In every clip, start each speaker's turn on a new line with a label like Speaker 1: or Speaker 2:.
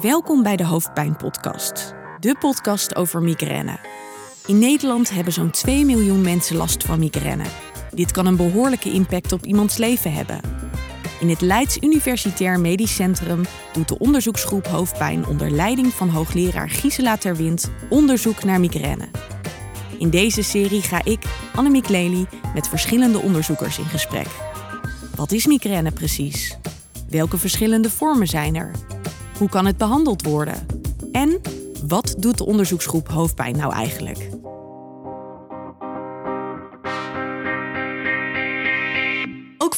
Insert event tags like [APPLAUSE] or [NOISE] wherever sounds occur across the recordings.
Speaker 1: Welkom bij de Hoofdpijn-podcast, de podcast over migraine. In Nederland hebben zo'n 2 miljoen mensen last van migraine. Dit kan een behoorlijke impact op iemands leven hebben. In het Leids Universitair Medisch Centrum doet de onderzoeksgroep Hoofdpijn onder leiding van hoogleraar Gisela Terwind onderzoek naar migraine. In deze serie ga ik, Annemiek Lely, met verschillende onderzoekers in gesprek. Wat is migraine precies? Welke verschillende vormen zijn er? Hoe kan het behandeld worden? En wat doet de onderzoeksgroep hoofdpijn nou eigenlijk?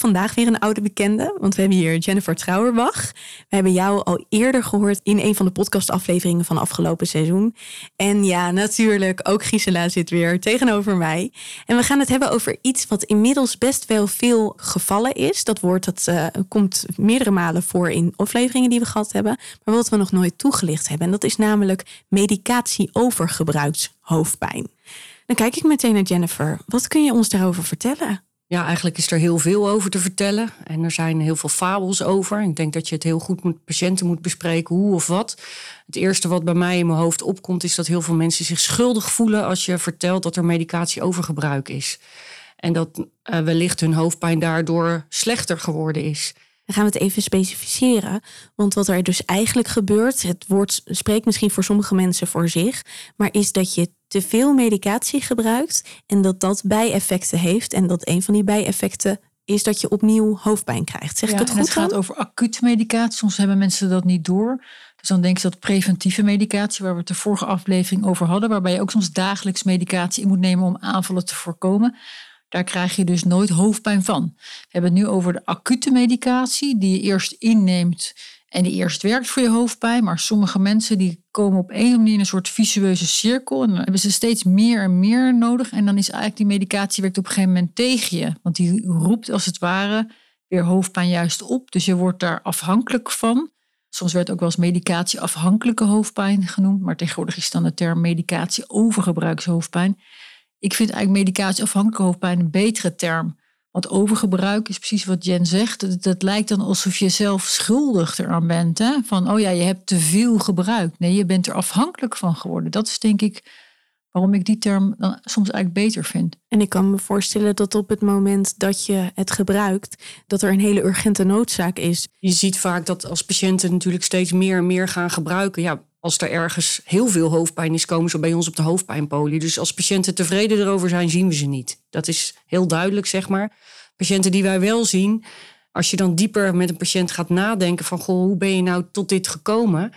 Speaker 1: Vandaag weer een oude bekende, want we hebben hier Jennifer Trouwerbach. We hebben jou al eerder gehoord in een van de podcastafleveringen van afgelopen seizoen. En ja, natuurlijk, ook Gisela zit weer tegenover mij. En we gaan het hebben over iets wat inmiddels best wel veel gevallen is. Dat woord dat uh, komt meerdere malen voor in afleveringen die we gehad hebben, maar wat we nog nooit toegelicht hebben. En dat is namelijk medicatie-overgebruikshoofdpijn. Dan kijk ik meteen naar Jennifer. Wat kun je ons daarover vertellen?
Speaker 2: Ja, eigenlijk is er heel veel over te vertellen. En er zijn heel veel fabels over. Ik denk dat je het heel goed met patiënten moet bespreken, hoe of wat. Het eerste wat bij mij in mijn hoofd opkomt, is dat heel veel mensen zich schuldig voelen als je vertelt dat er medicatie-overgebruik is. En dat uh, wellicht hun hoofdpijn daardoor slechter geworden is.
Speaker 1: Dan gaan we het even specificeren. Want wat er dus eigenlijk gebeurt, het woord spreekt misschien voor sommige mensen voor zich, maar is dat je te veel medicatie gebruikt en dat dat bijeffecten heeft. En dat een van die bijeffecten is dat je opnieuw hoofdpijn krijgt. Zeg ik het goed?
Speaker 3: Het gaat over acute medicatie. Soms hebben mensen dat niet door. Dus dan denken ze dat preventieve medicatie, waar we het de vorige aflevering over hadden, waarbij je ook soms dagelijks medicatie in moet nemen om aanvallen te voorkomen. Daar krijg je dus nooit hoofdpijn van. We hebben het nu over de acute medicatie die je eerst inneemt en die eerst werkt voor je hoofdpijn. Maar sommige mensen die komen op een of andere manier in een soort visueuze cirkel. En dan hebben ze steeds meer en meer nodig. En dan is eigenlijk die medicatie werkt op een gegeven moment tegen je. Want die roept als het ware weer hoofdpijn juist op. Dus je wordt daar afhankelijk van. Soms werd ook wel eens medicatie-afhankelijke hoofdpijn genoemd. Maar tegenwoordig is dan de term medicatie-overgebruikshoofdpijn. Ik vind eigenlijk medicatie-afhankelijke hoofdpijn een betere term. Want overgebruik is precies wat Jen zegt. Dat, lijkt dan alsof je zelf schuldig eraan bent. Hè? Van, oh ja, je hebt te veel gebruikt. Nee, je bent er afhankelijk van geworden. Dat is denk ik waarom ik die term dan soms eigenlijk beter vind.
Speaker 1: En ik kan me voorstellen dat op het moment dat je het gebruikt, dat er een hele urgente noodzaak is.
Speaker 2: Je ziet vaak dat als patiënten natuurlijk steeds meer en meer gaan gebruiken. Ja, als er ergens heel veel hoofdpijn is, komen ze bij ons op de hoofdpijnpolie. Dus als patiënten tevreden erover zijn, zien we ze niet. Dat is heel duidelijk, zeg maar. Patiënten die wij wel zien, als je dan dieper met een patiënt gaat nadenken van, goh, hoe ben je nou tot dit gekomen?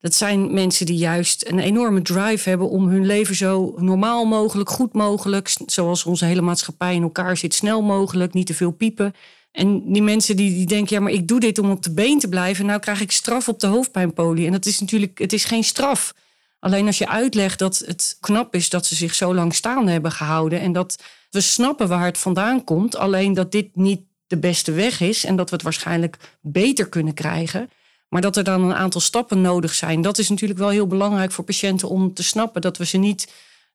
Speaker 2: Dat zijn mensen die juist een enorme drive hebben om hun leven zo normaal mogelijk, goed mogelijk, zoals onze hele maatschappij in elkaar zit, snel mogelijk, niet te veel piepen. En die mensen die, die denken, ja, maar ik doe dit om op de been te blijven. Nou krijg ik straf op de hoofdpijnpolie. En dat is natuurlijk, het is geen straf. Alleen als je uitlegt dat het knap is dat ze zich zo lang staande hebben gehouden. En dat we snappen waar het vandaan komt. Alleen dat dit niet de beste weg is. En dat we het waarschijnlijk beter kunnen krijgen. Maar dat er dan een aantal stappen nodig zijn. Dat is natuurlijk wel heel belangrijk voor patiënten om te snappen. Dat we ze niet.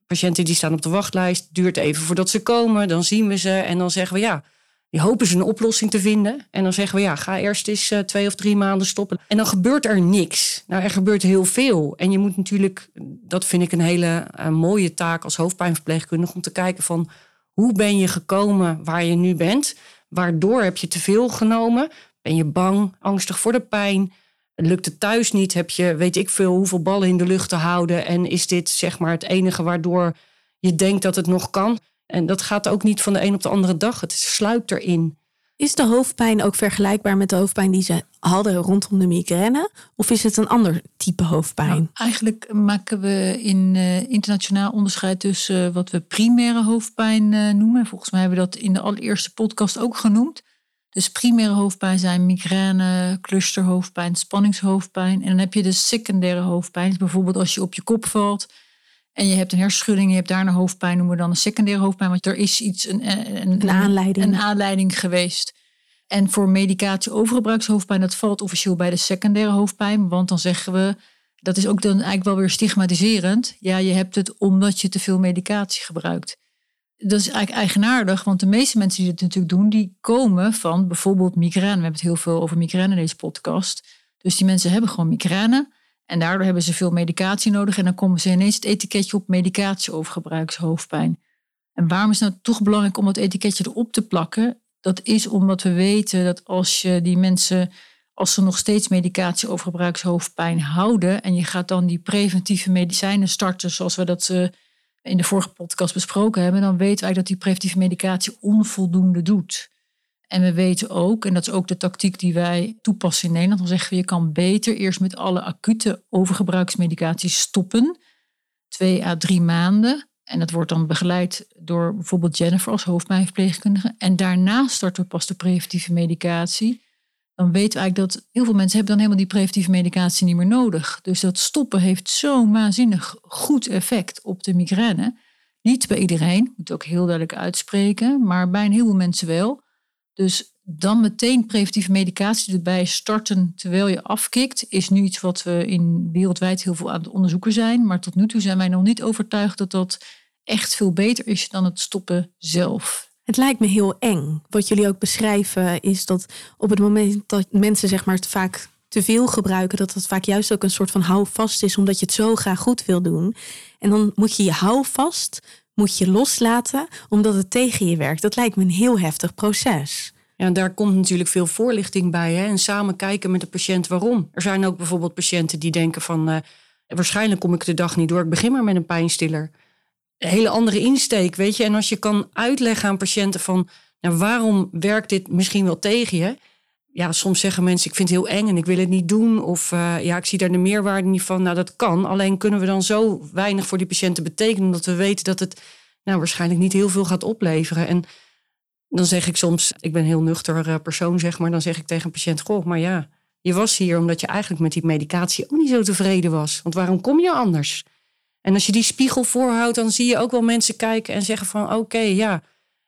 Speaker 2: Patiënten die staan op de wachtlijst, duurt even voordat ze komen. Dan zien we ze en dan zeggen we ja die hopen ze een oplossing te vinden. En dan zeggen we, ja, ga eerst eens uh, twee of drie maanden stoppen. En dan gebeurt er niks. Nou, er gebeurt heel veel. En je moet natuurlijk, dat vind ik een hele uh, mooie taak als hoofdpijnverpleegkundige, om te kijken van hoe ben je gekomen waar je nu bent? Waardoor heb je te veel genomen? Ben je bang, angstig voor de pijn? Lukt het thuis niet? Heb je, weet ik veel, hoeveel ballen in de lucht te houden? En is dit zeg maar het enige waardoor je denkt dat het nog kan? En dat gaat ook niet van de een op de andere dag. Het sluipt erin.
Speaker 1: Is de hoofdpijn ook vergelijkbaar met de hoofdpijn die ze hadden rondom de migraine? Of is het een ander type hoofdpijn? Nou,
Speaker 3: eigenlijk maken we in uh, internationaal onderscheid tussen uh, wat we primaire hoofdpijn uh, noemen. Volgens mij hebben we dat in de allereerste podcast ook genoemd. Dus primaire hoofdpijn zijn migraine, clusterhoofdpijn, spanningshoofdpijn. En dan heb je de secundaire hoofdpijn. Dus bijvoorbeeld als je op je kop valt en je hebt een hersenschudding, je hebt daar een hoofdpijn, noemen we dan een secundaire hoofdpijn, want er is iets, een, een,
Speaker 1: een aanleiding.
Speaker 3: een aanleiding geweest. En voor medicatie overgebruikshoofdpijn, dat valt officieel bij de secundaire hoofdpijn, want dan zeggen we, dat is ook dan eigenlijk wel weer stigmatiserend. Ja, je hebt het omdat je te veel medicatie gebruikt. Dat is eigenlijk eigenaardig, want de meeste mensen die dit natuurlijk doen, die komen van bijvoorbeeld migraine. We hebben het heel veel over migraine in deze podcast. Dus die mensen hebben gewoon migraine. En daardoor hebben ze veel medicatie nodig. En dan komen ze ineens het etiketje op medicatie over gebruikshoofdpijn. En waarom is het nou toch belangrijk om dat etiketje erop te plakken? Dat is omdat we weten dat als je die mensen, als ze nog steeds medicatie over gebruikshoofdpijn houden. en je gaat dan die preventieve medicijnen starten, zoals we dat uh, in de vorige podcast besproken hebben. dan weten we eigenlijk dat die preventieve medicatie onvoldoende doet. En we weten ook, en dat is ook de tactiek die wij toepassen in Nederland, dan zeggen we je kan beter eerst met alle acute overgebruiksmedicaties stoppen. Twee à drie maanden. En dat wordt dan begeleid door bijvoorbeeld Jennifer als hoofdpijnverpleegkundige. En daarna starten we pas de preventieve medicatie. Dan weten we eigenlijk dat heel veel mensen hebben dan helemaal die preventieve medicatie niet meer nodig. Dus dat stoppen heeft zo'n waanzinnig goed effect op de migraine. Niet bij iedereen, moet ook heel duidelijk uitspreken, maar bij een heleboel mensen wel. Dus dan meteen preventieve medicatie erbij starten terwijl je afkikt, is nu iets wat we in wereldwijd heel veel aan het onderzoeken zijn. Maar tot nu toe zijn wij nog niet overtuigd dat dat echt veel beter is dan het stoppen zelf.
Speaker 1: Het lijkt me heel eng. Wat jullie ook beschrijven is dat op het moment dat mensen zeg maar het vaak te veel gebruiken, dat dat vaak juist ook een soort van houvast is, omdat je het zo graag goed wil doen. En dan moet je je houvast moet je loslaten omdat het tegen je werkt. Dat lijkt me een heel heftig proces.
Speaker 2: Ja, daar komt natuurlijk veel voorlichting bij. Hè? En samen kijken met de patiënt waarom. Er zijn ook bijvoorbeeld patiënten die denken van... Uh, waarschijnlijk kom ik de dag niet door, ik begin maar met een pijnstiller. Een hele andere insteek, weet je. En als je kan uitleggen aan patiënten van... Nou, waarom werkt dit misschien wel tegen je? Ja, soms zeggen mensen, ik vind het heel eng en ik wil het niet doen. Of uh, ja, ik zie daar de meerwaarde niet van. Nou, dat kan. Alleen kunnen we dan zo weinig voor die patiënten betekenen... dat we weten dat het nou, waarschijnlijk niet heel veel gaat opleveren. En dan zeg ik soms, ik ben een heel nuchter eh, persoon, zeg maar. Dan zeg ik tegen een patiënt: Goh, maar ja, je was hier omdat je eigenlijk met die medicatie ook niet zo tevreden was. Want waarom kom je anders? En als je die spiegel voorhoudt, dan zie je ook wel mensen kijken en zeggen: van oké, ja.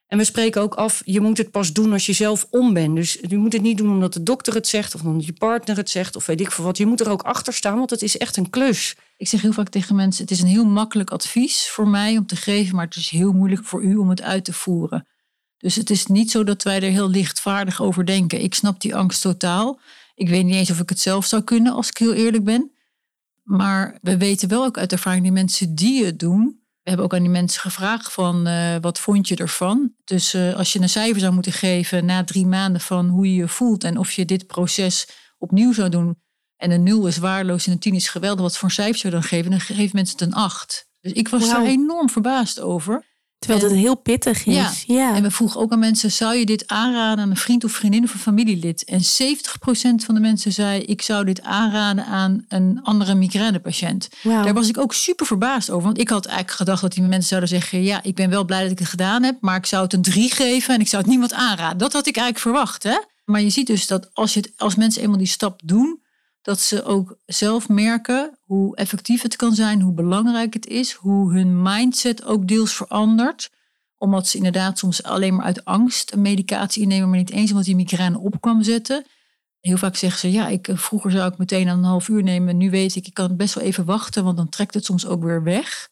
Speaker 2: En we spreken ook af, je moet het pas doen als je zelf om bent. Dus je moet het niet doen omdat de dokter het zegt of omdat je partner het zegt of weet ik veel wat. Je moet er ook achter staan, want het is echt een klus.
Speaker 3: Ik zeg heel vaak tegen mensen: het is een heel makkelijk advies voor mij om te geven, maar het is heel moeilijk voor u om het uit te voeren. Dus het is niet zo dat wij er heel lichtvaardig over denken. Ik snap die angst totaal. Ik weet niet eens of ik het zelf zou kunnen, als ik heel eerlijk ben. Maar we weten wel ook uit ervaring, die mensen die het doen, hebben ook aan die mensen gevraagd van uh, wat vond je ervan? Dus uh, als je een cijfer zou moeten geven na drie maanden van hoe je je voelt en of je dit proces opnieuw zou doen. En een nul is waardeloos en een tien is geweldig. Wat voor een cijfer zou je dan geven? Dan geven mensen het een acht. Dus ik was wow. daar enorm verbaasd over.
Speaker 1: Terwijl het heel pittig is.
Speaker 3: Ja. ja. En we vroegen ook aan mensen: zou je dit aanraden aan een vriend of vriendin of een familielid? En 70% van de mensen zei: ik zou dit aanraden aan een andere migrainepatiënt. Wow. Daar was ik ook super verbaasd over. Want ik had eigenlijk gedacht dat die mensen zouden zeggen: ja, ik ben wel blij dat ik het gedaan heb, maar ik zou het een drie geven en ik zou het niemand aanraden. Dat had ik eigenlijk verwacht. Hè? Maar je ziet dus dat als, je het, als mensen eenmaal die stap doen, dat ze ook zelf merken hoe effectief het kan zijn, hoe belangrijk het is, hoe hun mindset ook deels verandert. Omdat ze inderdaad soms alleen maar uit angst een medicatie innemen, maar niet eens omdat die migraine op kwam zetten. Heel vaak zeggen ze, ja, ik, vroeger zou ik meteen een half uur nemen. Nu weet ik, ik kan best wel even wachten, want dan trekt het soms ook weer weg.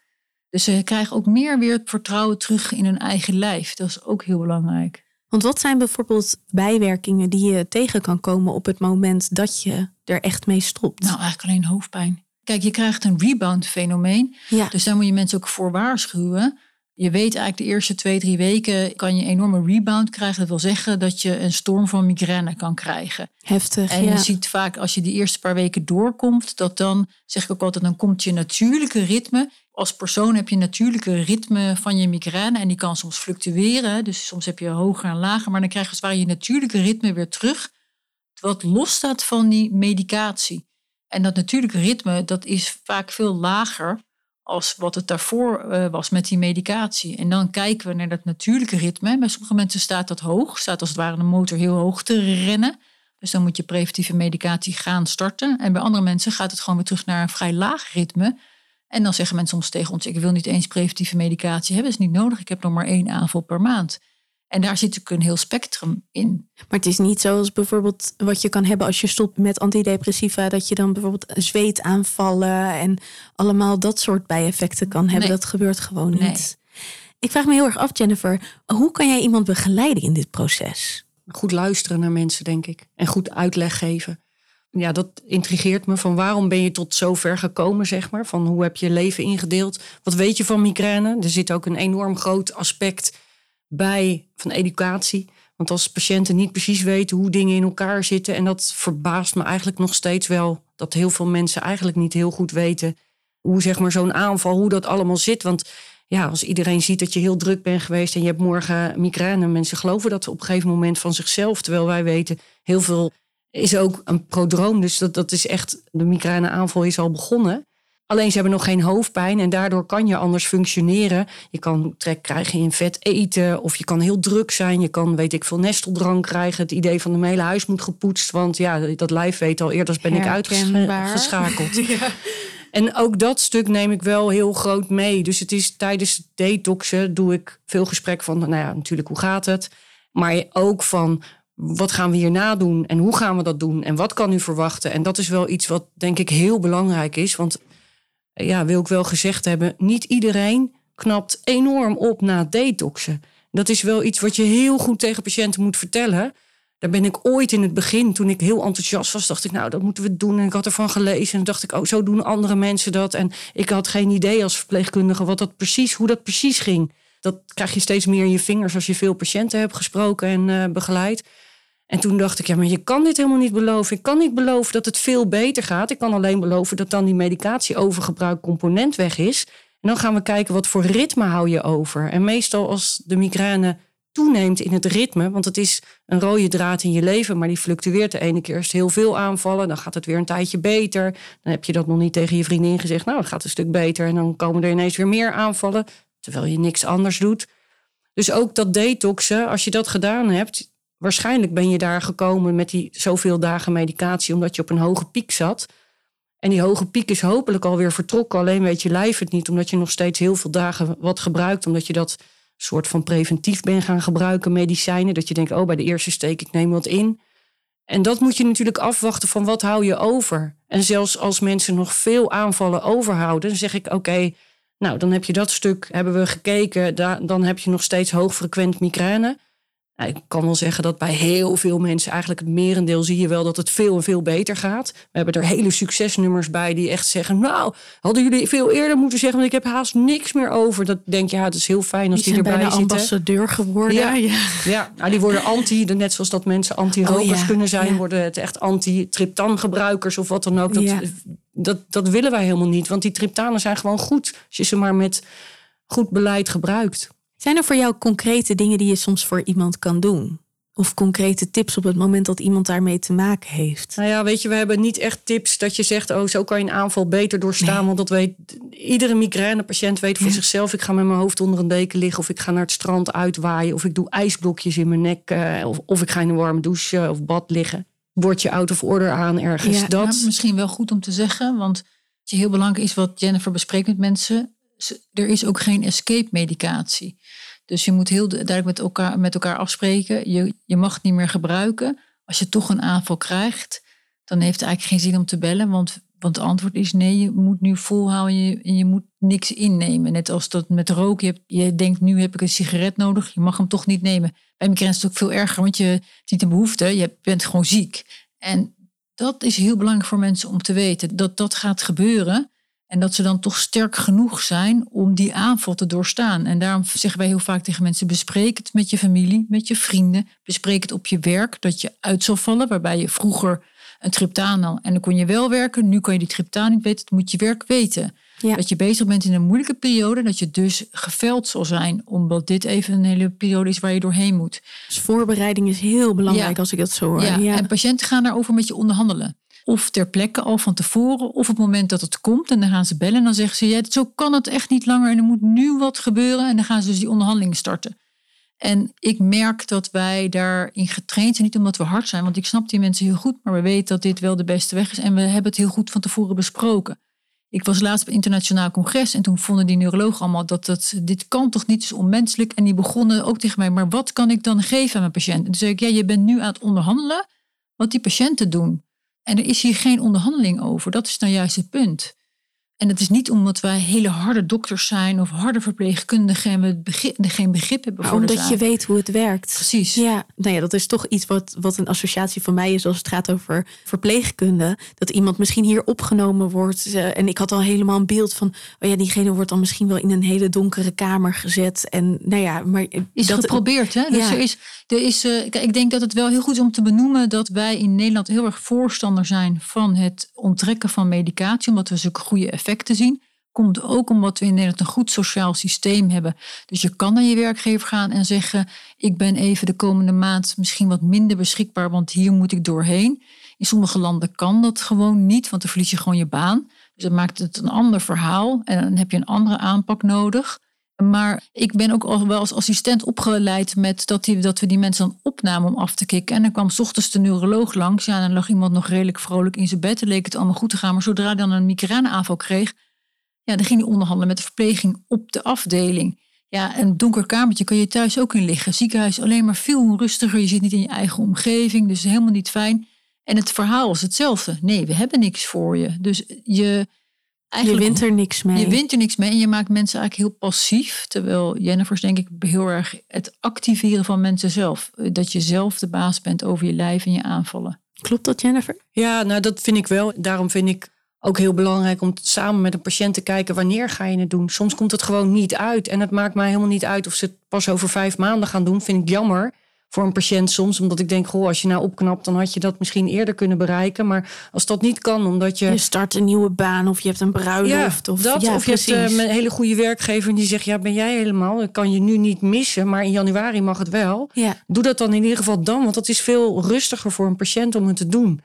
Speaker 3: Dus ze krijgen ook meer weer het vertrouwen terug in hun eigen lijf. Dat is ook heel belangrijk.
Speaker 1: Want wat zijn bijvoorbeeld bijwerkingen die je tegen kan komen op het moment dat je er echt mee stopt?
Speaker 3: Nou, eigenlijk alleen hoofdpijn. Kijk, je krijgt een rebound-fenomeen. Ja. Dus daar moet je mensen ook voor waarschuwen. Je weet eigenlijk de eerste twee, drie weken kan je een enorme rebound krijgen. Dat wil zeggen dat je een storm van migraine kan krijgen.
Speaker 1: Heftig.
Speaker 3: En je ziet vaak als je die eerste paar weken doorkomt, dat dan, zeg ik ook altijd, dan komt je natuurlijke ritme. Als persoon heb je natuurlijke ritme van je migraine en die kan soms fluctueren. Dus soms heb je hoger en lager, maar dan krijg je als je natuurlijke ritme weer terug. Wat losstaat van die medicatie. En dat natuurlijke ritme, dat is vaak veel lager als wat het daarvoor uh, was met die medicatie. En dan kijken we naar dat natuurlijke ritme. Bij sommige mensen staat dat hoog, staat als het ware de motor heel hoog te rennen. Dus dan moet je preventieve medicatie gaan starten. En bij andere mensen gaat het gewoon weer terug naar een vrij laag ritme. En dan zeggen mensen soms tegen ons: Ik wil niet eens preventieve medicatie hebben, is niet nodig. Ik heb nog maar één aanval per maand. En daar zit natuurlijk een heel spectrum in.
Speaker 1: Maar het is niet zoals bijvoorbeeld wat je kan hebben als je stopt met antidepressiva, dat je dan bijvoorbeeld zweetaanvallen en allemaal dat soort bijeffecten kan hebben. Dat gebeurt gewoon niet. Nee. Ik vraag me heel erg af, Jennifer, hoe kan jij iemand begeleiden in dit proces?
Speaker 2: Goed luisteren naar mensen, denk ik. En goed uitleg geven. Ja, dat intrigeert me. Van waarom ben je tot zover gekomen, zeg maar? Van hoe heb je leven ingedeeld? Wat weet je van migraine? Er zit ook een enorm groot aspect bij van educatie. Want als patiënten niet precies weten hoe dingen in elkaar zitten... en dat verbaast me eigenlijk nog steeds wel... dat heel veel mensen eigenlijk niet heel goed weten... hoe zeg maar zo'n aanval, hoe dat allemaal zit. Want ja, als iedereen ziet dat je heel druk bent geweest... en je hebt morgen migraine... mensen geloven dat op een gegeven moment van zichzelf... terwijl wij weten, heel veel is ook een prodroom. Dus dat, dat is echt, de migraineaanval is al begonnen... Alleen ze hebben nog geen hoofdpijn en daardoor kan je anders functioneren. Je kan trek krijgen in vet eten of je kan heel druk zijn. Je kan, weet ik veel, nesteldrank krijgen. Het idee van de hele huis moet gepoetst. Want ja, dat lijf weet al eerder ben ik uitgeschakeld. [LAUGHS] ja. En ook dat stuk neem ik wel heel groot mee. Dus het is tijdens detoxen doe ik veel gesprek van, nou ja, natuurlijk hoe gaat het? Maar ook van wat gaan we hierna doen en hoe gaan we dat doen en wat kan u verwachten? En dat is wel iets wat denk ik heel belangrijk is. Want ja, wil ik wel gezegd hebben, niet iedereen knapt enorm op na detoxen. Dat is wel iets wat je heel goed tegen patiënten moet vertellen. Daar ben ik ooit in het begin, toen ik heel enthousiast was, dacht ik, nou, dat moeten we doen. En ik had ervan gelezen en dacht ik, oh, zo doen andere mensen dat. En ik had geen idee als verpleegkundige wat dat precies, hoe dat precies ging. Dat krijg je steeds meer in je vingers als je veel patiënten hebt gesproken en uh, begeleid. En toen dacht ik, ja, maar je kan dit helemaal niet beloven. Ik kan niet beloven dat het veel beter gaat. Ik kan alleen beloven dat dan die medicatie-overgebruik component weg is. En dan gaan we kijken wat voor ritme hou je over. En meestal als de migraine toeneemt in het ritme, want het is een rode draad in je leven, maar die fluctueert. De ene keer het heel veel aanvallen, dan gaat het weer een tijdje beter. Dan heb je dat nog niet tegen je vriendin gezegd, nou, het gaat een stuk beter. En dan komen er ineens weer meer aanvallen, terwijl je niks anders doet. Dus ook dat detoxen, als je dat gedaan hebt, waarschijnlijk ben je daar gekomen met die zoveel dagen medicatie omdat je op een hoge piek zat. En die hoge piek is hopelijk alweer vertrokken. Alleen weet je lijf het niet, omdat je nog steeds heel veel dagen wat gebruikt. Omdat je dat soort van preventief bent gaan gebruiken, medicijnen. Dat je denkt, oh, bij de eerste steek ik neem wat in. En dat moet je natuurlijk afwachten van wat hou je over. En zelfs als mensen nog veel aanvallen overhouden, zeg ik, oké, nou, dan heb je dat stuk, hebben we gekeken, dan heb je nog steeds hoogfrequent migraine. Nou, ik kan wel zeggen dat bij heel veel mensen, eigenlijk het merendeel, zie je wel dat het veel en veel beter gaat. We hebben er hele succesnummers bij die echt zeggen: Nou, hadden jullie veel eerder moeten zeggen, want ik heb haast niks meer over. Dat denk je, ja, het is heel fijn als die, die erbij zitten.
Speaker 3: ambassadeur geworden.
Speaker 2: Ja, ja. ja nou, die worden anti, net zoals dat mensen anti-rokers oh, kunnen zijn, worden het echt anti-triptan-gebruikers of wat dan ook. Dat, dat, dat willen wij helemaal niet, want die triptanen zijn gewoon goed als je ze maar met goed beleid gebruikt.
Speaker 1: Zijn er voor jou concrete dingen die je soms voor iemand kan doen? Of concrete tips op het moment dat iemand daarmee te maken heeft?
Speaker 2: Nou ja, weet je, we hebben niet echt tips dat je zegt: oh, zo kan je een aanval beter doorstaan. Want dat weet iedere migrainepatiënt weet voor zichzelf: ik ga met mijn hoofd onder een deken liggen, of ik ga naar het strand uitwaaien, of ik doe ijsblokjes in mijn nek, uh, of, of ik ga in een warme douche of bad liggen. Word je out of order aan ergens?
Speaker 3: Ja,
Speaker 2: dat...
Speaker 3: misschien wel goed om te zeggen, want heel belangrijk is wat Jennifer bespreekt met mensen er is ook geen escape medicatie. Dus je moet heel duidelijk met elkaar, met elkaar afspreken. Je, je mag het niet meer gebruiken. Als je toch een aanval krijgt, dan heeft het eigenlijk geen zin om te bellen. Want, want het antwoord is nee, je moet nu volhouden en je, moet niks innemen. Net als dat met roken. Je, hebt, je denkt, nu heb ik een sigaret nodig. Je mag hem toch niet nemen. Bij migraine is het ook veel erger, want je ziet een behoefte. Je bent gewoon ziek. En dat is heel belangrijk voor mensen om te weten. Dat dat gaat gebeuren. En dat ze dan toch sterk genoeg zijn om die aanval te doorstaan. En daarom zeggen wij heel vaak tegen mensen: bespreek het met je familie, met je vrienden. Bespreek het op je werk, dat je uit zal vallen. Waarbij je vroeger een triptaan al en dan kon je wel werken. Nu kan je die triptaan niet weten. Dat moet je werk weten. Dat je bezig bent in een moeilijke periode. Dat je dus geveld zal zijn. Omdat dit even een hele periode is waar je doorheen moet.
Speaker 1: Dus voorbereiding is heel belangrijk als ik dat zo hoor.
Speaker 3: Ja. ja. En patiënten gaan daarover met je onderhandelen. Of ter plekke al van tevoren, of op het moment dat het komt. En dan gaan ze bellen en dan zeggen ze, ja, zo kan het echt niet langer en er moet nu wat gebeuren. En dan gaan ze dus die onderhandelingen starten. En ik merk dat wij daarin getraind zijn, niet omdat we hard zijn, want ik snap die mensen heel goed, maar we weten dat dit wel de beste weg is en we hebben het heel goed van tevoren besproken. Ik was laatst op een internationaal congres en toen vonden die neurologen allemaal dat dit kan toch niet, is onmenselijk. En die begonnen ook tegen mij, maar wat kan ik dan geven aan mijn patiënt? En toen zei ik, ja, je bent nu aan het onderhandelen wat die patiënten doen. En er is hier geen onderhandeling over. Dat is nou juist het punt. En het is niet omdat wij hele harde dokters zijn of harde verpleegkundigen en we begrip, geen begrip hebben voor de
Speaker 1: omdat
Speaker 3: zaak.
Speaker 1: je weet hoe het werkt.
Speaker 3: Precies.
Speaker 1: Ja, nou ja, dat is toch iets wat, wat een associatie van mij is als het gaat over verpleegkunde. Dat iemand misschien hier opgenomen wordt. eh, en ik had al helemaal een beeld van, oh ja, diegene wordt dan misschien wel in een hele donkere kamer gezet. En nou ja, maar
Speaker 3: Is
Speaker 1: dat
Speaker 3: geprobeerd, hè? Dus
Speaker 1: Ja.
Speaker 3: er is, er is, eh, ik denk dat het wel heel goed is om te benoemen dat wij in Nederland heel erg voorstander zijn van het onttrekken van medicatie, omdat we zulke goede effecten zien. Komt ook omdat we in Nederland een goed sociaal systeem hebben. Dus je kan naar je werkgever gaan en zeggen: Ik ben even de komende maand misschien wat minder beschikbaar, want hier moet ik doorheen. In sommige landen kan dat gewoon niet, want dan verlies je gewoon je baan. Dus dat maakt het een ander verhaal en dan heb je een andere aanpak nodig. Maar ik ben ook al wel als assistent opgeleid met dat, die, dat we die mensen dan opnamen om af te kicken. En dan kwam 's ochtends de neuroloog langs. Ja, dan lag iemand nog redelijk vrolijk in zijn bed. Dan leek het allemaal goed te gaan. Maar zodra hij dan een migraineaanval kreeg, ja, dan ging hij onderhandelen met de verpleging op de afdeling. Ja, een donker kamertje kan je thuis ook in liggen. Ziekenhuis alleen maar veel rustiger. Je zit niet in je eigen omgeving, dus helemaal niet fijn. En het verhaal is hetzelfde. Nee, we hebben niks voor je. Dus je,
Speaker 1: je wint er niks mee.
Speaker 3: je wint er niks mee en je maakt mensen eigenlijk heel passief. Terwijl Jennifer's denk ik heel erg het activeren van mensen zelf. Dat je zelf de baas bent over je lijf en je aanvallen.
Speaker 1: Klopt dat, Jennifer?
Speaker 2: Ja, nou dat vind ik wel. Daarom vind ik ook heel belangrijk om samen met een patiënt te kijken wanneer ga je het doen. Soms komt het gewoon niet uit. En het maakt mij helemaal niet uit of ze het pas over vijf maanden gaan doen. Vind ik jammer voor een patiënt soms. Omdat ik denk, goh, als je nou opknapt, dan had je dat misschien eerder kunnen bereiken. Maar als dat niet kan, omdat je.
Speaker 1: Je start een nieuwe baan of je hebt een bruiloft. of,
Speaker 2: dat,
Speaker 1: ja,
Speaker 2: of je hebt eh, een hele goede werkgever die zegt: Ja, ben jij helemaal? Ik kan je nu niet missen, maar in januari mag het wel.
Speaker 1: ja.
Speaker 2: Doe dat dan in ieder geval dan, want dat is veel rustiger voor een patiënt om het te doen.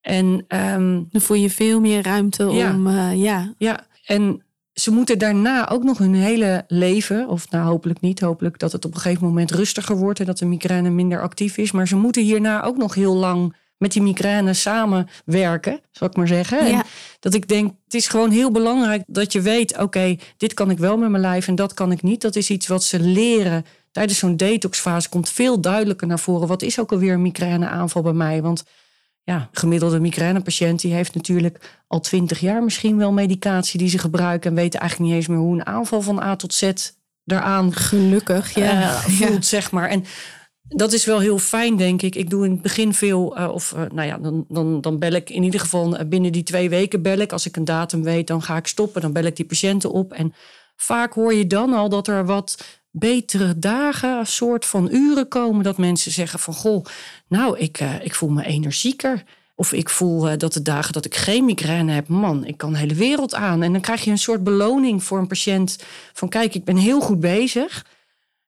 Speaker 2: En ehm,
Speaker 1: Dan voel je veel meer ruimte om, eh, ja,
Speaker 2: ja, en ze moeten daarna ook nog hun hele leven, of nou hopelijk niet, hopelijk dat het op een gegeven moment rustiger wordt en dat de migraine minder actief is. Maar ze moeten hierna ook nog heel lang met die migraine samenwerken, zal ik maar zeggen. En dat ik denk, het is gewoon heel belangrijk dat je weet, oké, dit kan ik wel met mijn lijf en dat kan ik niet. Dat is iets wat ze leren. Tijdens zo'n detoxfase komt veel duidelijker naar voren. Wat is ook alweer een migraineaanval bij mij? Want ja, gemiddelde migrainepatiënt die heeft natuurlijk al twintig jaar misschien wel medicatie die ze gebruiken en weten eigenlijk niet eens meer hoe een aanval van A tot Z eraan
Speaker 1: gelukkig. Ja.
Speaker 2: eh, voelt, zeg maar. En dat is wel heel fijn, denk ik. Ik doe in het begin veel, eh, of eh, nou ja, dan, dan, dan bel ik in ieder geval binnen die twee weken bel ik. Als ik een datum weet, dan ga ik stoppen. Dan bel ik die patiënten op. En vaak hoor je dan al dat er wat betere dagen, een soort van uren komen. Dat mensen zeggen van, goh, nou, ik, eh, ik voel me energieker. Of ik voel eh, dat de dagen dat ik geen migraine heb, man, ik kan de hele wereld aan. En dan krijg je een soort beloning voor een patiënt van, kijk, ik ben heel goed bezig.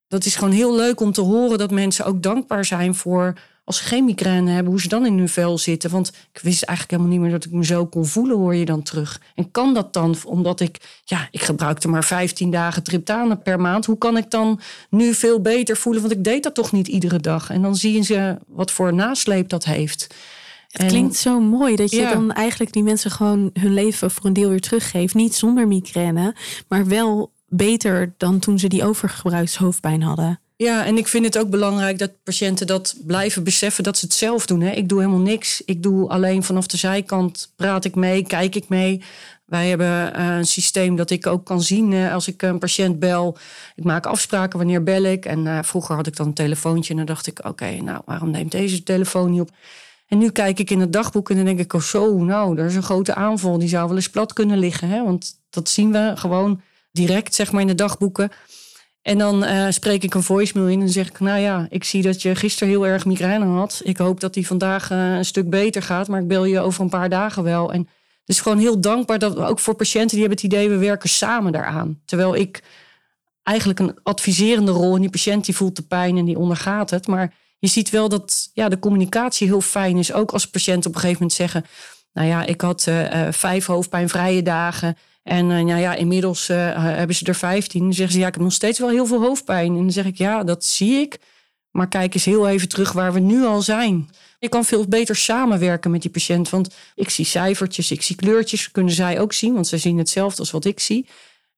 Speaker 2: Dat is gewoon heel leuk om te horen dat mensen ook dankbaar zijn voor als ze geen migraine hebben, hoe ze dan in hun vel zitten. Want ik wist eigenlijk helemaal niet meer dat ik me zo kon voelen, hoor je dan terug. En kan dat dan, omdat ik, ja, ik gebruikte maar 15 dagen triptanen per maand. Hoe kan ik dan nu veel beter voelen? Want ik deed dat toch niet iedere dag. En dan zien ze wat voor nasleep dat heeft.
Speaker 1: Het klinkt zo mooi dat je
Speaker 2: Ja.
Speaker 1: dan eigenlijk die mensen gewoon hun leven voor een deel weer teruggeeft. Niet zonder migraine, maar wel beter dan toen ze die overgebruikshoofdpijn hadden.
Speaker 2: Ja, en ik vind het ook belangrijk dat patiënten dat blijven beseffen dat ze het zelf doen. Hè. Ik doe helemaal niks. Ik doe alleen vanaf de zijkant praat ik mee, kijk ik mee. Wij hebben eh, een systeem dat ik ook kan zien eh, als ik een patiënt bel. Ik maak afspraken wanneer bel ik. En eh, vroeger had ik dan een telefoontje en dan dacht ik, oké, nou waarom neemt deze de telefoon niet op? En nu kijk ik in het dagboek en dan denk ik, oh zo, nou, er is een grote aanval. Die zou wel eens plat kunnen liggen. Hè? Want dat zien we gewoon direct, zeg maar, in de dagboeken. En dan eh, spreek ik een voicemail in en zeg ik, nou ja, ik zie dat je gisteren heel erg migraine had. Ik hoop dat die vandaag eh, een stuk beter gaat, maar ik bel je over een paar dagen wel. En dus gewoon heel dankbaar dat ook voor patiënten die hebben het idee, we werken samen daaraan. Terwijl ik eigenlijk een adviserende rol en die patiënt die voelt de pijn en die ondergaat het. Maar je ziet wel dat ja, de communicatie heel fijn is. Ook als patiënten op een gegeven moment zeggen, nou ja, ik had eh, vijf hoofdpijnvrije dagen. En eh, nou ja, inmiddels eh, hebben ze er 15. Dan zeggen ze, ja, ik heb nog steeds wel heel veel hoofdpijn. En dan zeg ik, ja, dat zie ik. Maar kijk eens heel even terug waar we nu al zijn. Je kan veel beter samenwerken met die patiënt. Want ik zie cijfertjes, ik zie kleurtjes. Kunnen zij ook zien, want zij zien hetzelfde als wat ik zie.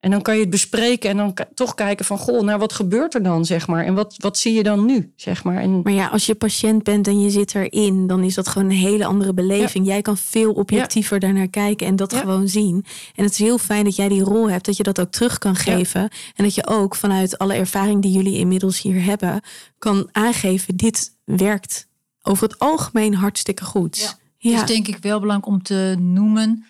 Speaker 2: En dan kan je het bespreken en dan toch kijken van... goh, nou wat gebeurt er dan, zeg maar? En wat, wat zie je dan nu, zeg maar? En...
Speaker 1: Maar ja, als je patiënt bent en je zit erin... dan is dat gewoon een hele andere beleving. Jij kan veel objectiever ja. daarnaar kijken en dat gewoon zien. En het is heel fijn dat jij die rol hebt, dat je dat ook terug kan geven. En dat je ook vanuit alle ervaring die jullie inmiddels hier hebben... kan aangeven, dit werkt over het algemeen hartstikke goed.
Speaker 3: Ja. Het is denk ik wel belangrijk om te noemen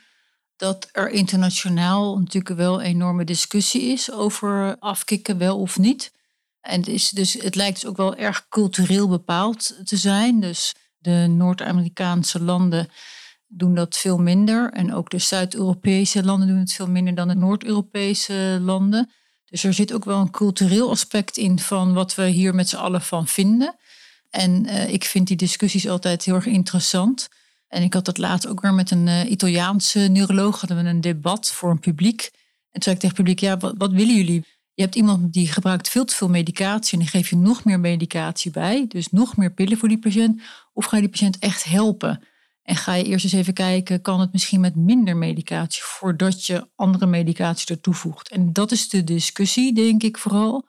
Speaker 3: dat er internationaal natuurlijk wel een enorme discussie is over afkicken wel of niet. En het, is dus, het lijkt dus ook wel erg cultureel bepaald te zijn. Dus de Noord-Amerikaanse landen doen dat veel minder. En ook de Zuid-Europese landen doen het veel minder dan de Noord-Europese landen. Dus er zit ook wel een cultureel aspect in van wat we hier met z'n allen van vinden. En uh, ik vind die discussies altijd heel erg interessant. En ik had dat laatst ook weer met een uh, Italiaanse neuroloog. Hadden we een debat voor een publiek. En toen zei ik tegen het publiek, ja, wat, willen jullie? Je hebt iemand die gebruikt veel te veel medicatie en die geef je nog meer medicatie bij. Dus nog meer pillen voor die patiënt. Of ga je die patiënt echt helpen? En ga je eerst eens even kijken, kan het misschien met minder medicatie voordat je andere medicatie er toevoegt? En dat is de discussie, denk ik vooral.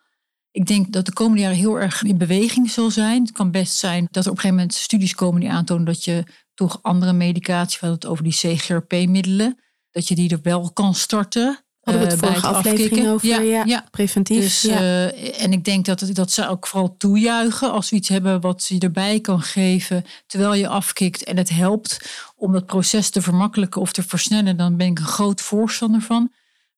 Speaker 3: Ik denk dat de komende jaren heel erg in beweging zal zijn. Het kan best zijn dat er op een gegeven moment studies komen die aantonen dat je toch andere medicatie, we hadden het over die CGRP-middelen, dat je die er wel kan starten.
Speaker 1: Hadden we het uh, vorige aflevering over, ja, ja, ja. preventief.
Speaker 3: Dus, ja. Uh, en ik denk dat dat zou ook vooral toejuichen als we iets hebben wat je erbij kan geven terwijl je afkikt en het helpt om dat proces te vermakkelijken of te versnellen, dan ben ik een groot voorstander van.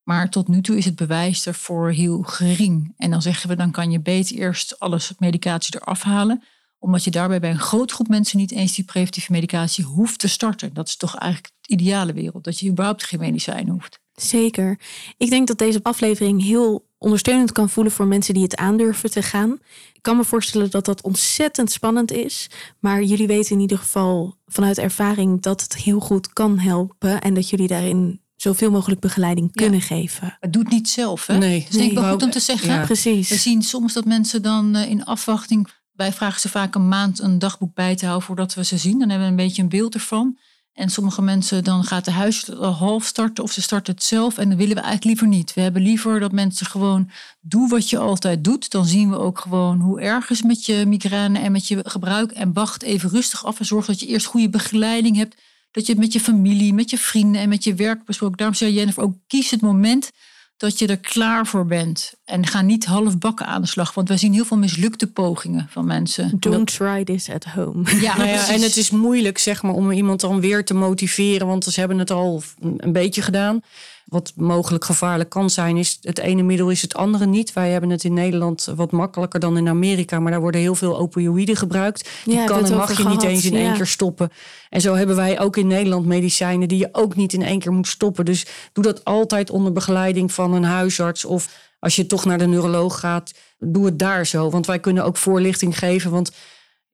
Speaker 3: Maar tot nu toe is het bewijs ervoor heel gering. En dan zeggen we, dan kan je beter eerst alles medicatie eraf halen omdat je daarbij bij een grote groep mensen niet eens die preventieve medicatie hoeft te starten. Dat is toch eigenlijk het ideale wereld, dat je überhaupt geen medicijn hoeft.
Speaker 1: Zeker. Ik denk dat deze aflevering heel ondersteunend kan voelen voor mensen die het aandurven te gaan. Ik kan me voorstellen dat dat ontzettend spannend is. Maar jullie weten in ieder geval vanuit ervaring dat het heel goed kan helpen. En dat jullie daarin zoveel mogelijk begeleiding kunnen geven.
Speaker 3: Het doet niet zelf, hè?
Speaker 2: Nee.
Speaker 3: Dus denk ik wel goed om te zeggen.
Speaker 1: Ja. Precies.
Speaker 3: We zien soms dat mensen dan eh, in afwachting wij vragen ze vaak een maand een dagboek bij te houden voordat we ze zien. Dan hebben we een beetje een beeld ervan. En sommige mensen, dan gaat de half starten of ze starten het zelf. En dat willen we eigenlijk liever niet. We hebben liever dat mensen gewoon doen wat je altijd doet. Dan zien we ook gewoon hoe erg is met je migraine en met je gebruik. En wacht even rustig af en zorg dat je eerst goede begeleiding hebt. Dat je het met je familie, met je vrienden en met je werk besproken. Daarom zei Jennifer ook, kies het moment dat je er klaar voor bent. En ga niet half bakken aan de slag. Want wij zien heel veel mislukte pogingen van mensen.
Speaker 1: Don't try this at home.
Speaker 2: Ja, nou ja, en het is moeilijk zeg maar, om iemand dan weer te motiveren. Want ze hebben het al een beetje gedaan wat mogelijk gevaarlijk kan zijn, is het ene middel is het andere niet. Wij hebben het in Nederland wat makkelijker dan in Amerika, maar daar worden heel veel opioïden gebruikt. Die kan en mag je niet eens in één keer stoppen. En zo hebben wij ook in Nederland medicijnen die je ook niet in één keer moet stoppen. Dus doe dat altijd onder begeleiding van een huisarts of als je toch naar de neuroloog gaat, doe het daar zo. Want wij kunnen ook voorlichting geven. Want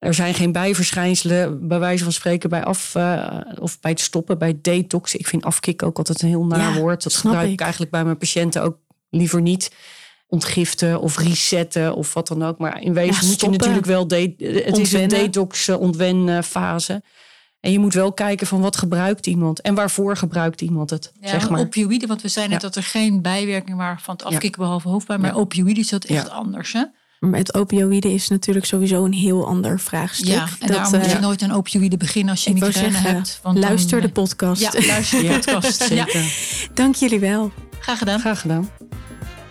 Speaker 2: er zijn geen bijverschijnselen, bij wijze van spreken, bij af uh, of bij het stoppen, bij detox. Ik vind afkicken ook altijd een heel naar woord. Dat gebruik ik. eigenlijk bij mijn patiënten ook liever niet. Ontgiften of resetten of wat dan ook. Maar in wezen moet je natuurlijk wel. De, het is een detox uh, ontwenfase. En je moet wel kijken van wat gebruikt iemand en waarvoor gebruikt iemand het.
Speaker 3: Ja,
Speaker 2: zeg maar.
Speaker 3: opioïden, want we zijn net dat er geen bijwerking waren van het afkicken behalve hoofdpijn. Maar opioïden is dat echt anders. Hè?
Speaker 1: Met opioïden is natuurlijk sowieso een heel ander vraagstuk.
Speaker 3: Ja, en dat, daarom moet je uh, nooit aan opioïden beginnen als je migraine zeggen, hebt.
Speaker 1: Want luister dan, de podcast.
Speaker 3: Ja, luister de podcast. ja.
Speaker 1: Dank jullie wel.
Speaker 3: Graag gedaan.
Speaker 2: Graag gedaan.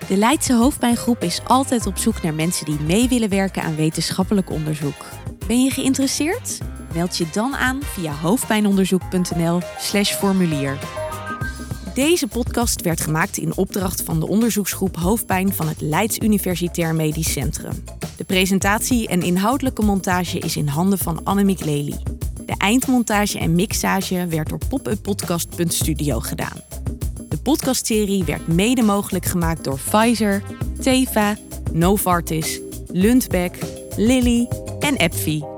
Speaker 1: De Leidse Hoofdpijngroep is altijd op zoek naar mensen die mee willen werken aan wetenschappelijk onderzoek. Ben je geïnteresseerd? Meld je dan aan via hoofdpijnonderzoek.nl/slash formulier. Deze podcast werd gemaakt in opdracht van de onderzoeksgroep Hoofdpijn van het Leids Universitair Medisch Centrum. De presentatie en inhoudelijke montage is in handen van Annemiek Lely. De eindmontage en mixage werd door popuppodcast.studio gedaan. De podcastserie werd mede mogelijk gemaakt door Pfizer, Teva, Novartis, Lundbeck, Lilly en Epvi.